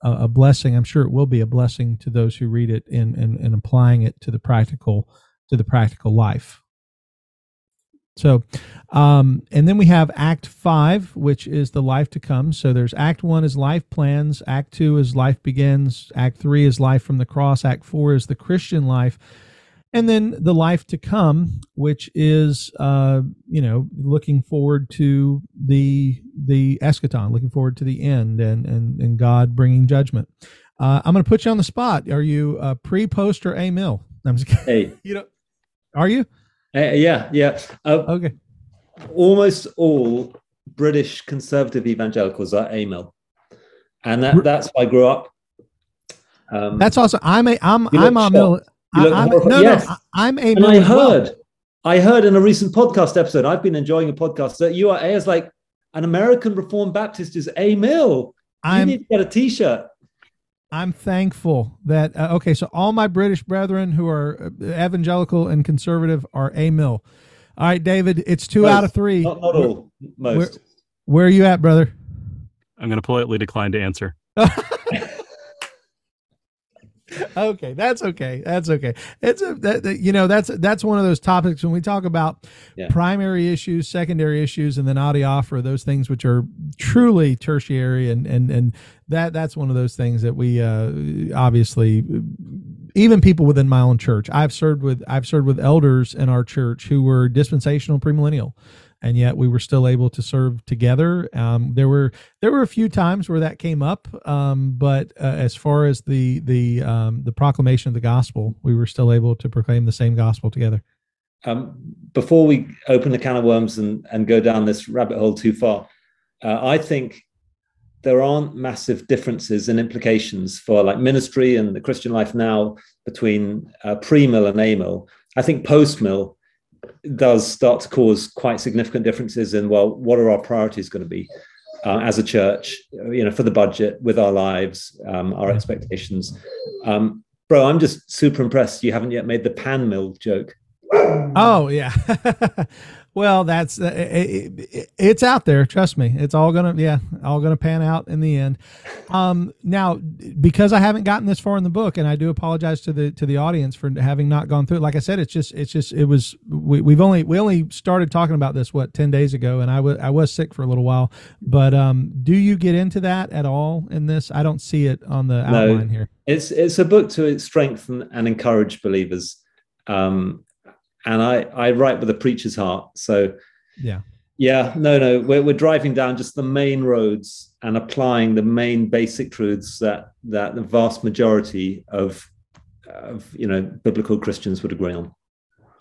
a, a, blessing. I'm sure it will be a blessing to those who read it and and, applying it to the practical to the practical life. So, um, and then we have Act Five, which is the life to come. So there's Act One is life plans. Act Two is life begins. Act Three is life from the cross. Act Four is the Christian life and then the life to come which is uh, you know looking forward to the the eschaton looking forward to the end and and, and god bringing judgment. Uh, i'm going to put you on the spot. Are you uh, pre post or a mill? I'm just kidding. hey. You know are you? Uh, yeah yeah. Uh, okay. almost all british conservative evangelicals are a mill. And that that's why i grew up. Um, that's awesome. I'm a i'm i'm a mill I, no, yes. no, I'm a. And I heard, well. I heard in a recent podcast episode. I've been enjoying a podcast that you are as like an American Reformed Baptist is a mill. You I'm, need to get a T-shirt. I'm thankful that uh, okay. So all my British brethren who are uh, evangelical and conservative are a mill. All right, David, it's two most, out of three. Not, not all, most. Where, where are you at, brother? I'm going to politely decline to answer. okay, that's okay. That's okay. It's a that, that, you know that's that's one of those topics when we talk about yeah. primary issues, secondary issues, and then adiaphora, those things which are truly tertiary, and and and that that's one of those things that we uh, obviously even people within my own church. I've served with I've served with elders in our church who were dispensational premillennial and yet we were still able to serve together. Um, there were there were a few times where that came up, um, but uh, as far as the the um, the proclamation of the gospel, we were still able to proclaim the same gospel together. Um, before we open the can of worms and, and go down this rabbit hole too far, uh, I think there aren't massive differences and implications for like ministry and the Christian life now between uh, pre-mill and a-mill. I think post-mill does start to cause quite significant differences in well, what are our priorities going to be uh, as a church? You know, for the budget, with our lives, um, our expectations. Um, bro, I'm just super impressed. You haven't yet made the pan mill joke. Oh yeah. well, that's uh, it, it, it's out there. Trust me, it's all gonna yeah, all gonna pan out in the end. Um, now, because I haven't gotten this far in the book, and I do apologize to the to the audience for having not gone through it. Like I said, it's just it's just it was we, we've only we only started talking about this what ten days ago, and I was I was sick for a little while. But um, do you get into that at all in this? I don't see it on the outline here. It's it's a book to strengthen and encourage believers. Um, and I I write with a preacher's heart. So yeah, yeah, no, no, we're we're driving down just the main roads and applying the main basic truths that that the vast majority of of you know biblical Christians would agree on.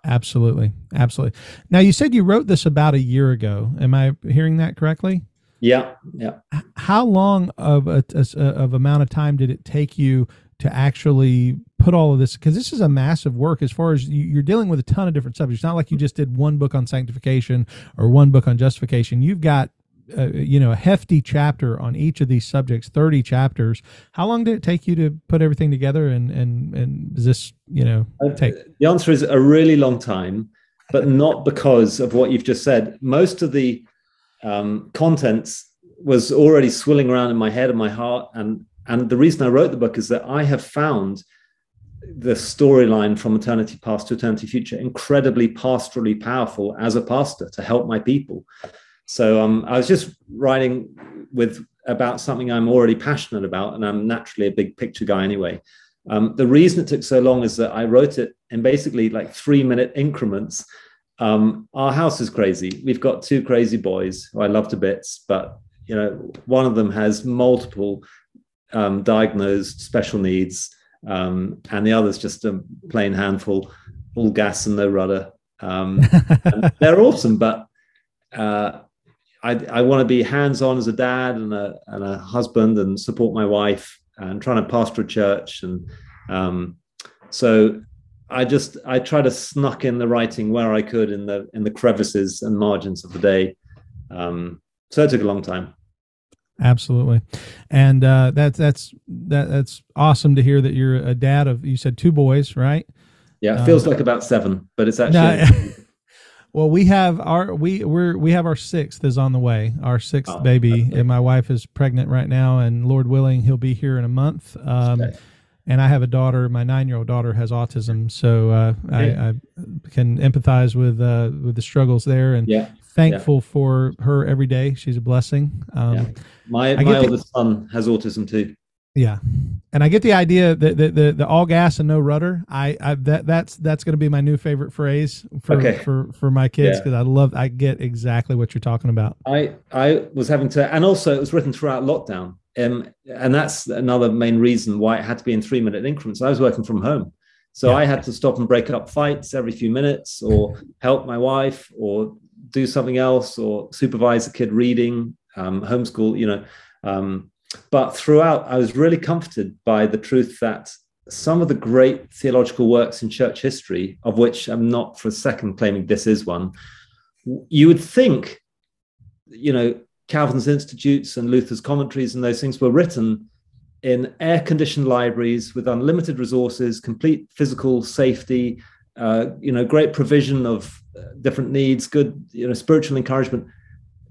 Absolutely, absolutely. Now you said you wrote this about a year ago. Am I hearing that correctly? Yeah, yeah. How long of a, a of amount of time did it take you to actually put all of this because this is a massive work as far as you, are dealing with a ton of different subjects. It's not like you just did one book on sanctification or one book on justification. You've got uh, you know a hefty chapter on each of these subjects 30 chapters. How long did it take you to put everything together and and and does this you know uh, take? the answer is a really long time but not because of what you've just said. Most of the um, contents was already swirling around in my head and my heart and and the reason I wrote the book is that I have found the storyline from eternity past to eternity future incredibly pastorally powerful as a pastor to help my people. So um, I was just writing with about something I'm already passionate about, and I'm naturally a big picture guy anyway. Um, the reason it took so long is that I wrote it in basically like three minute increments. Um, our house is crazy. We've got two crazy boys who I love to bits, but you know, one of them has multiple um, diagnosed special needs, um, and the other's just a plain handful, all gas and no rudder. Um, and they're awesome, but uh, I, I want to be hands-on as a dad and a, and a husband and support my wife and trying to pastor a church and um, so I just I try to snuck in the writing where I could in the in the crevices and margins of the day. Um, so it took a long time. Absolutely, and uh, that's that's that, that's awesome to hear that you're a dad of. You said two boys, right? Yeah, it feels uh, like about seven, but it's actually. well, we have our we we're we have our sixth is on the way. Our sixth oh, baby, and my wife is pregnant right now, and Lord willing, he'll be here in a month. Um, okay. And I have a daughter. My nine-year-old daughter has autism, so uh, I, I, can empathize with uh, with the struggles there. And yeah thankful yeah. for her every day. She's a blessing. Um, yeah. My my oldest the, son has autism too. Yeah, and I get the idea that the, the, the all gas and no rudder. I, I that that's that's going to be my new favorite phrase for okay. for for my kids because yeah. I love. I get exactly what you're talking about. I I was having to, and also it was written throughout lockdown. Um, and that's another main reason why it had to be in three minute increments. I was working from home. So yeah. I had to stop and break up fights every few minutes or help my wife or do something else or supervise a kid reading, um, homeschool, you know. Um, but throughout, I was really comforted by the truth that some of the great theological works in church history, of which I'm not for a second claiming this is one, you would think, you know, Calvin's Institutes and Luther's commentaries and those things were written in air conditioned libraries with unlimited resources, complete physical safety, uh, you know, great provision of different needs, good, you know, spiritual encouragement.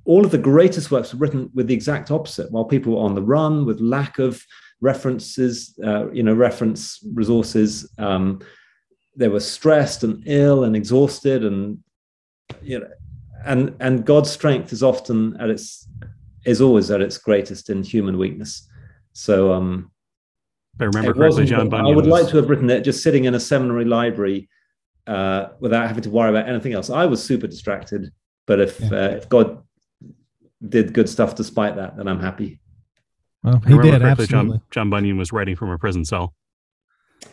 All of the greatest works were written with the exact opposite, while people were on the run with lack of references, uh, you know, reference resources. Um, they were stressed and ill and exhausted, and you know, and and God's strength is often at its is always at its greatest in human weakness. So, um, I remember correctly, John Bunyan. I would was... like to have written it just sitting in a seminary library uh, without having to worry about anything else. I was super distracted, but if yeah. uh, if God did good stuff despite that, then I'm happy. Well, he did absolutely. John, John, Bunyan was writing from a prison cell.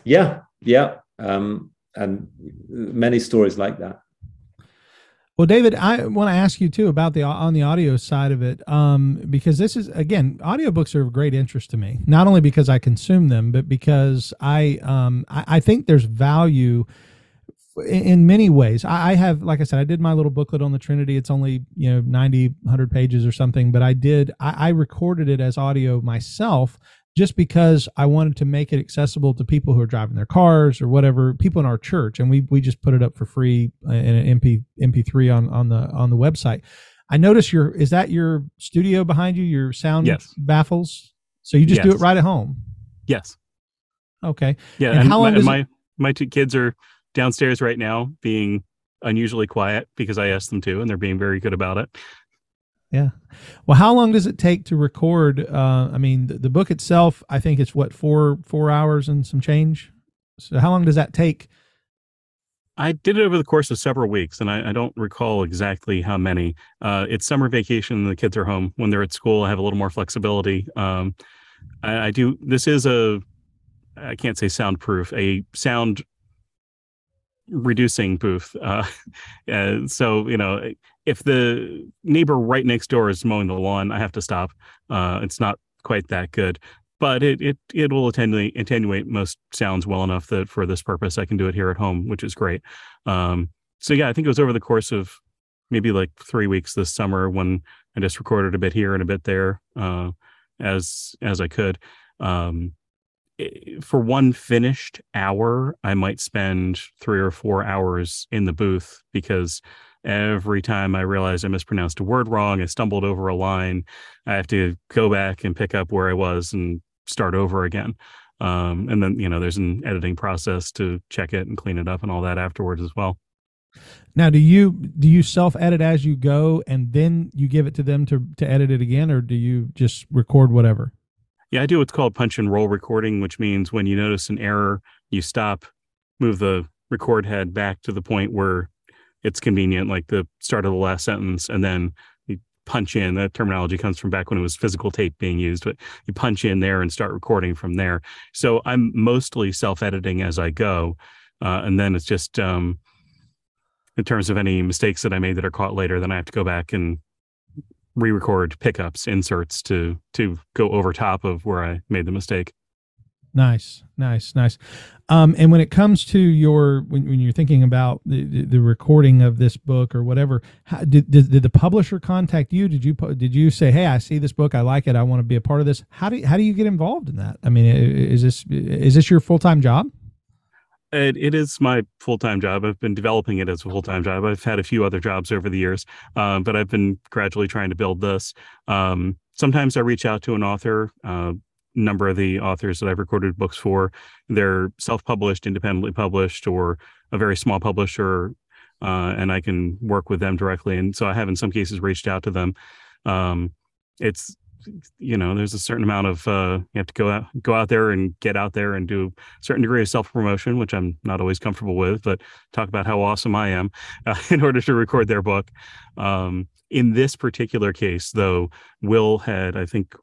Yeah, yeah, um, and many stories like that. Well, David, I want to ask you too about the on the audio side of it, um, because this is again, audiobooks are of great interest to me. Not only because I consume them, but because I um, I, I think there's value in many ways I, have like i said i did my little booklet on the trinity it's only you know 90 100 pages or something but i did I, I recorded it as audio myself just because I wanted to make it accessible to people who are driving their cars or whatever, people in our church, and we we just put it up for free uh, in an MP MP3 on on the on the website. I notice your is that your studio behind you, your sound yes. baffles? So you just yes. do it right at home. Yes. Okay. Yeah. And, and how long my, my, my two kids are downstairs right now being unusually quiet because I asked them to, and they're being very good about it. Yeah. Well, how long does it take to record? Uh, I mean, the, the, book itself, I think it's what four four hours and some change. So, how long does that take? I did it over the course of several weeks, and I, I don't recall exactly how many. Uh, it's summer vacation, and the kids are home. When they're at school, I have a little more flexibility. Um, I, I do. This is a I can't say soundproof, a sound reducing booth. Uh, uh, so you know, if the neighbor right next door is mowing the lawn, I have to stop. Uh, it's not quite that good, but it it it will attenuate attenuate most sounds well enough that for this purpose I can do it here at home, which is great. Um, so yeah, I think it was over the course of maybe like three weeks this summer when I just recorded a bit here and a bit there uh, as as I could. Um, for one finished hour, I might spend three or four hours in the booth because every time I realize I mispronounced a word wrong, I stumbled over a line, I have to go back and pick up where I was and start over again. Um, and then, you know, there's an editing process to check it and clean it up and all that afterwards as well. Now, do you do you self edit as you go and then you give it to them to to edit it again, or do you just record whatever? Yeah, I do what's called punch and roll recording, which means when you notice an error, you stop, move the record head back to the point where it's convenient, like the start of the last sentence, and then you punch in. That terminology comes from back when it was physical tape being used, but you punch in there and start recording from there. So I'm mostly self editing as I go. Uh, and then it's just um, in terms of any mistakes that I made that are caught later, then I have to go back and re-record pickups inserts to to go over top of where i made the mistake. Nice nice nice. Um, and when it comes to your when, when you're thinking about the, the, the recording of this book or whatever how, did, did, did the publisher contact you? Did you did you say hey i see this book i like it i want to be a part of this how do you, how do you get involved in that? I mean is this is this your full-time job it, it is my full time job. I've been developing it as a full time job. I've had a few other jobs over the years, um, but I've been gradually trying to build this. Um, sometimes I reach out to an author. Uh, number of the authors that I've recorded books for, they're self published, independently published, or a very small publisher, uh, and I can work with them directly. And so I have, in some cases, reached out to them. Um, it's you know there's a certain amount of uh, you have to go out go out there and get out there and do a certain degree of self promotion which i'm not always comfortable with but talk about how awesome i am uh, in order to record their book. Um, in this particular case though will had i think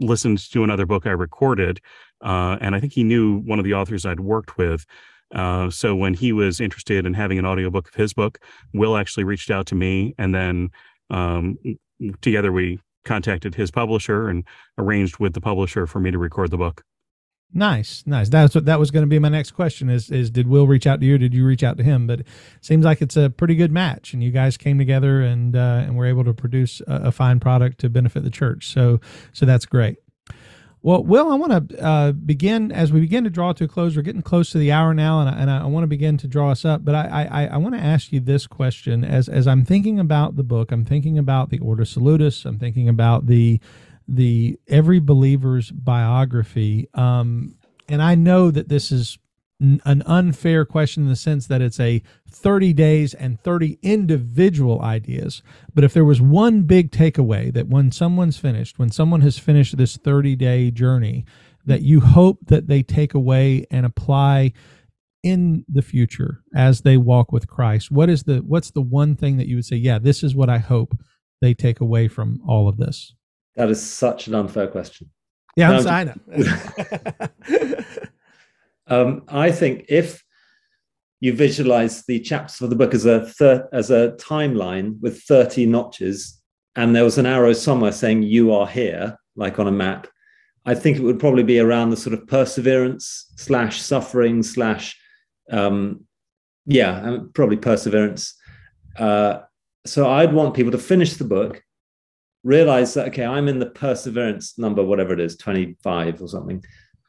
listened to another book i recorded uh, and i think he knew one of the authors i'd worked with. Uh, so when he was interested in having an audiobook of his book will actually reached out to me and then um, together we contacted his publisher and arranged with the publisher for me to record the book. Nice, nice. That's what that was going to be my next question. Is is did Will reach out to you? did you reach out to him? But seems like it's a pretty good match, and you guys came together and uh, and were able to produce a, a fine product to benefit the church. So so that's great. Well, Will, I want to uh, begin as we begin to draw to a close. We're getting close to the hour now, and I, and I want to begin to draw us up. But I, I, I want to ask you this question as as I'm thinking about the book. I'm thinking about the Ordo Salutis. I'm thinking about the the every believer's biography. Um, and I know that this is an unfair question in the sense that it's a 30 days and 30 individual ideas. But if there was one big takeaway that when someone's finished, when someone has finished this 30 day journey, that you hope that they take away and apply in the future as they walk with Christ, what is the what's the one thing that you would say, yeah, this is what I hope they take away from all of this? That is such an unfair question. Yeah, I'm, I know. Um, I think if you visualize the chapters of the book as a thir- as a timeline with 30 notches, and there was an arrow somewhere saying "You are here," like on a map, I think it would probably be around the sort of perseverance slash suffering slash, um, yeah, probably perseverance. Uh, so I'd want people to finish the book realize that okay, I'm in the perseverance number, whatever it is, 25 or something.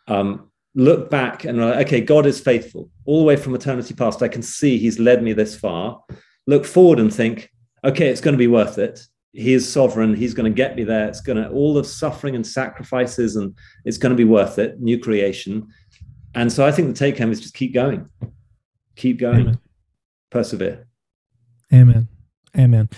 Um, look back and like, okay, God is faithful all the way from eternity past. I can see He's led me this far. Look forward and think, okay, it's going to be worth it. He is sovereign. He's going to get me there. It's going to all the suffering and sacrifices, and it's going to be worth it. New creation. And so I think the take home is just keep going, keep going, Amen. persevere. Amen. Amen.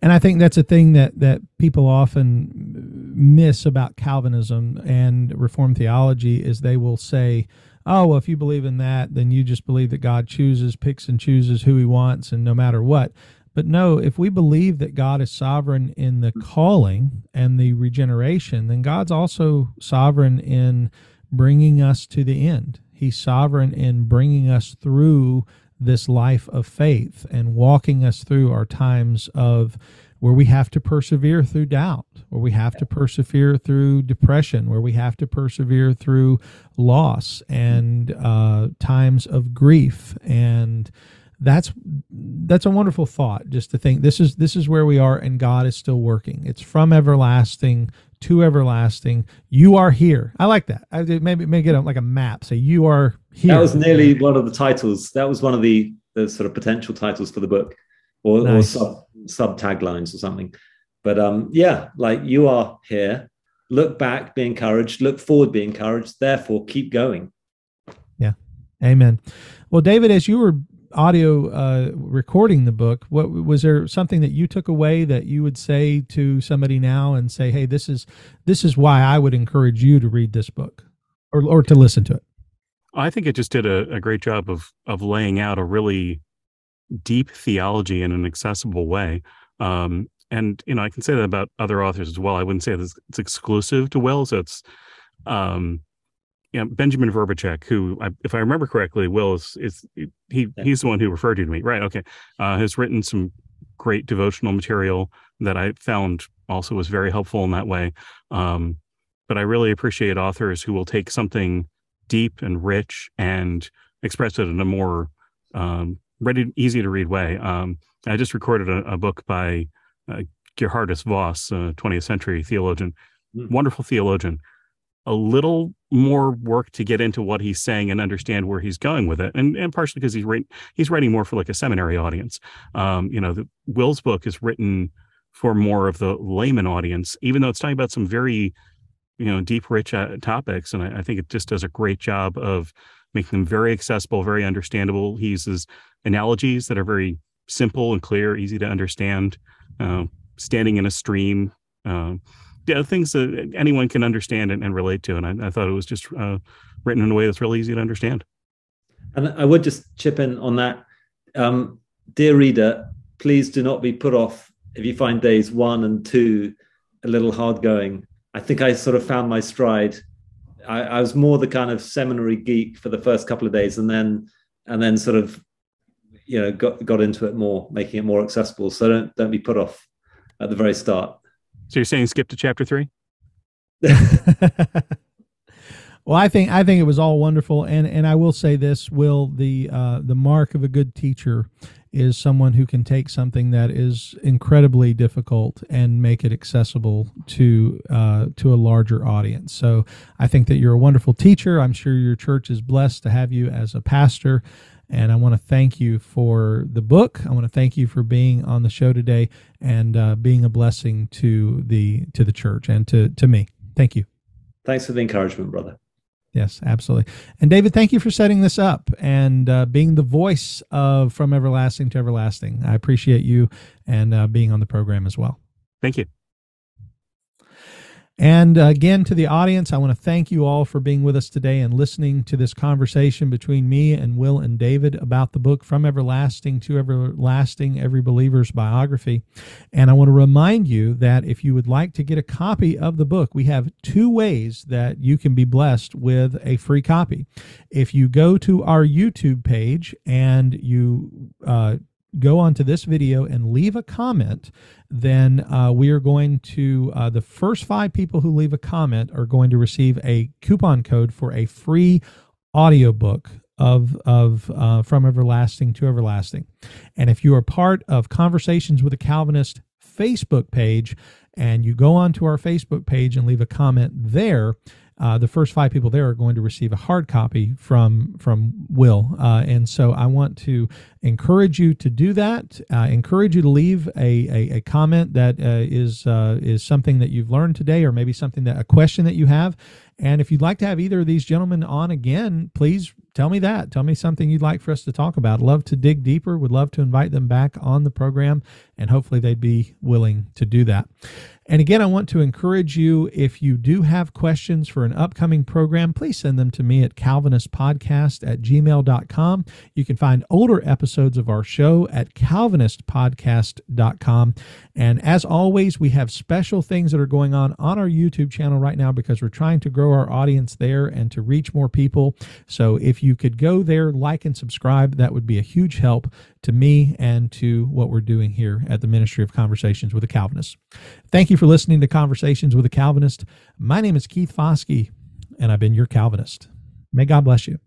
And I think that's a thing that that people often miss about Calvinism and Reformed theology is they will say, "Oh, well, if you believe in that, then you just believe that God chooses, picks and chooses who He wants, and no matter what." But no, if we believe that God is sovereign in the calling and the regeneration, then God's also sovereign in bringing us to the end. He's sovereign in bringing us through this life of faith and walking us through our times of where we have to persevere through doubt, where we have to persevere through depression, where we have to persevere through loss and uh, times of grief. And that's that's a wonderful thought just to think this is this is where we are and god is still working. It's from everlasting to everlasting. You are here. I like that. I maybe make it like a map So you are here. That was nearly one of the titles. That was one of the the sort of potential titles for the book or, nice. or sub sub taglines or something. But um yeah like you are here. Look back be encouraged. Look forward be encouraged. Therefore keep going. Yeah. Amen. Well david as you were audio uh, recording the book, what was there something that you took away that you would say to somebody now and say, "Hey, this is this is why I would encourage you to read this book or or to listen to it." I think it just did a, a great job of of laying out a really deep theology in an accessible way. Um, and you know, I can say that about other authors as well. I wouldn't say that it's exclusive to Will, so it's um, you know, Benjamin Vrbicek, who, if I remember correctly, Will is, is he he's the one who referred you to me, right? Okay, uh, has written some great devotional material that I found also was very helpful in that way. Um, but I really appreciate authors who will take something deep and rich and express it in a more um, ready, easy to read way. Um, I just recorded a, a book by uh, Geerhardus Vos, a 20th century theologian, mm. wonderful theologian a little more work to get into what he's saying and understand where he's going with it. And and partially because he's writing he's writing more for like a seminary audience. Um, you know, the Will's book is written for more of the layman audience, even though it's talking about some very, you know, deep, rich uh, topics. And I, I, think it just does a great job of making them very accessible, very understandable. He uses analogies that are very simple and clear, easy to understand. Uh, standing in a stream, uh, yeah, things that anyone can understand and, and relate to. And I, I, thought it was just uh, written in a way that's really easy to understand. And I would just chip in on that. Um, dear reader, please do not be put off if you find days one and two a little hard going. I think I sort of found my stride. I, I was more the kind of seminary geek for the first couple of days, and then and then sort of you know got got into it more, making it more accessible. So don't don't be put off at the very start. So you're saying skip to chapter three? well, I think I think it was all wonderful, and and I will say this: Will the uh, the mark of a good teacher is someone who can take something that is incredibly difficult and make it accessible to uh, to a larger audience. So I think that you're a wonderful teacher. I'm sure your church is blessed to have you as a pastor. And I want to thank you for the book. I want to thank you for being on the show today and uh, being a blessing to the to the church and to to me. Thank you. Thanks for the encouragement, brother. Yes, absolutely. And David, thank you for setting this up and uh, being the voice of From Everlasting to Everlasting. I appreciate you and uh, being on the program as well. Thank you. And again, to the audience, I want to thank you all for being with us today and listening to this conversation between me and Will and David about the book From Everlasting to Everlasting Every Believer's Biography. And I want to remind you that if you would like to get a copy of the book, we have two ways that you can be blessed with a free copy. If you go to our YouTube page and you uh, go onto this video and leave a comment, then uh, we are going to, uh, the first five people who leave a comment are going to receive a coupon code for a free audiobook of of uh, from everlasting to everlasting. And if you are part of conversations with a calvinist Facebook page and you go onto our Facebook page and leave a comment there, uh, the first five people there are going to receive a hard copy from from Will. Uh, and so I want to encourage you to do that. Uh, encourage you to leave a, a, a comment that uh, is uh, is something that you've learned today, or maybe something that a question that you have. And if you'd like to have either of these gentlemen on again, please tell me that. Tell me something you'd like for us to talk about. Love to dig deeper. Would love to invite them back on the program, and hopefully they'd be willing to do that. And again, I want to encourage you if you do have questions for an upcoming program, please send them to me at calvinistpodcast at gmail.com. You can find older episodes of our show at calvinistpodcast.com. And as always, we have special things that are going on on our YouTube channel right now because we're trying to grow our audience there and to reach more people. So if you could go there, like and subscribe, that would be a huge help to me and to what we're doing here at the Ministry of Conversations with a Calvinist. Thank you for listening to Conversations with a Calvinist. My name is Keith Foskey, and I've been your Calvinist. May God bless you.